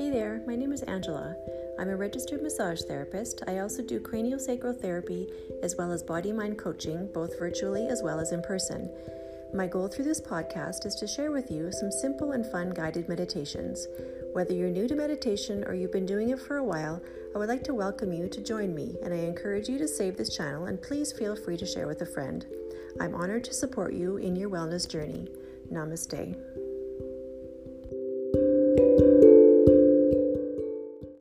Hey there, my name is Angela. I'm a registered massage therapist. I also do craniosacral therapy as well as body mind coaching, both virtually as well as in person. My goal through this podcast is to share with you some simple and fun guided meditations. Whether you're new to meditation or you've been doing it for a while, I would like to welcome you to join me, and I encourage you to save this channel and please feel free to share with a friend. I'm honored to support you in your wellness journey. Namaste.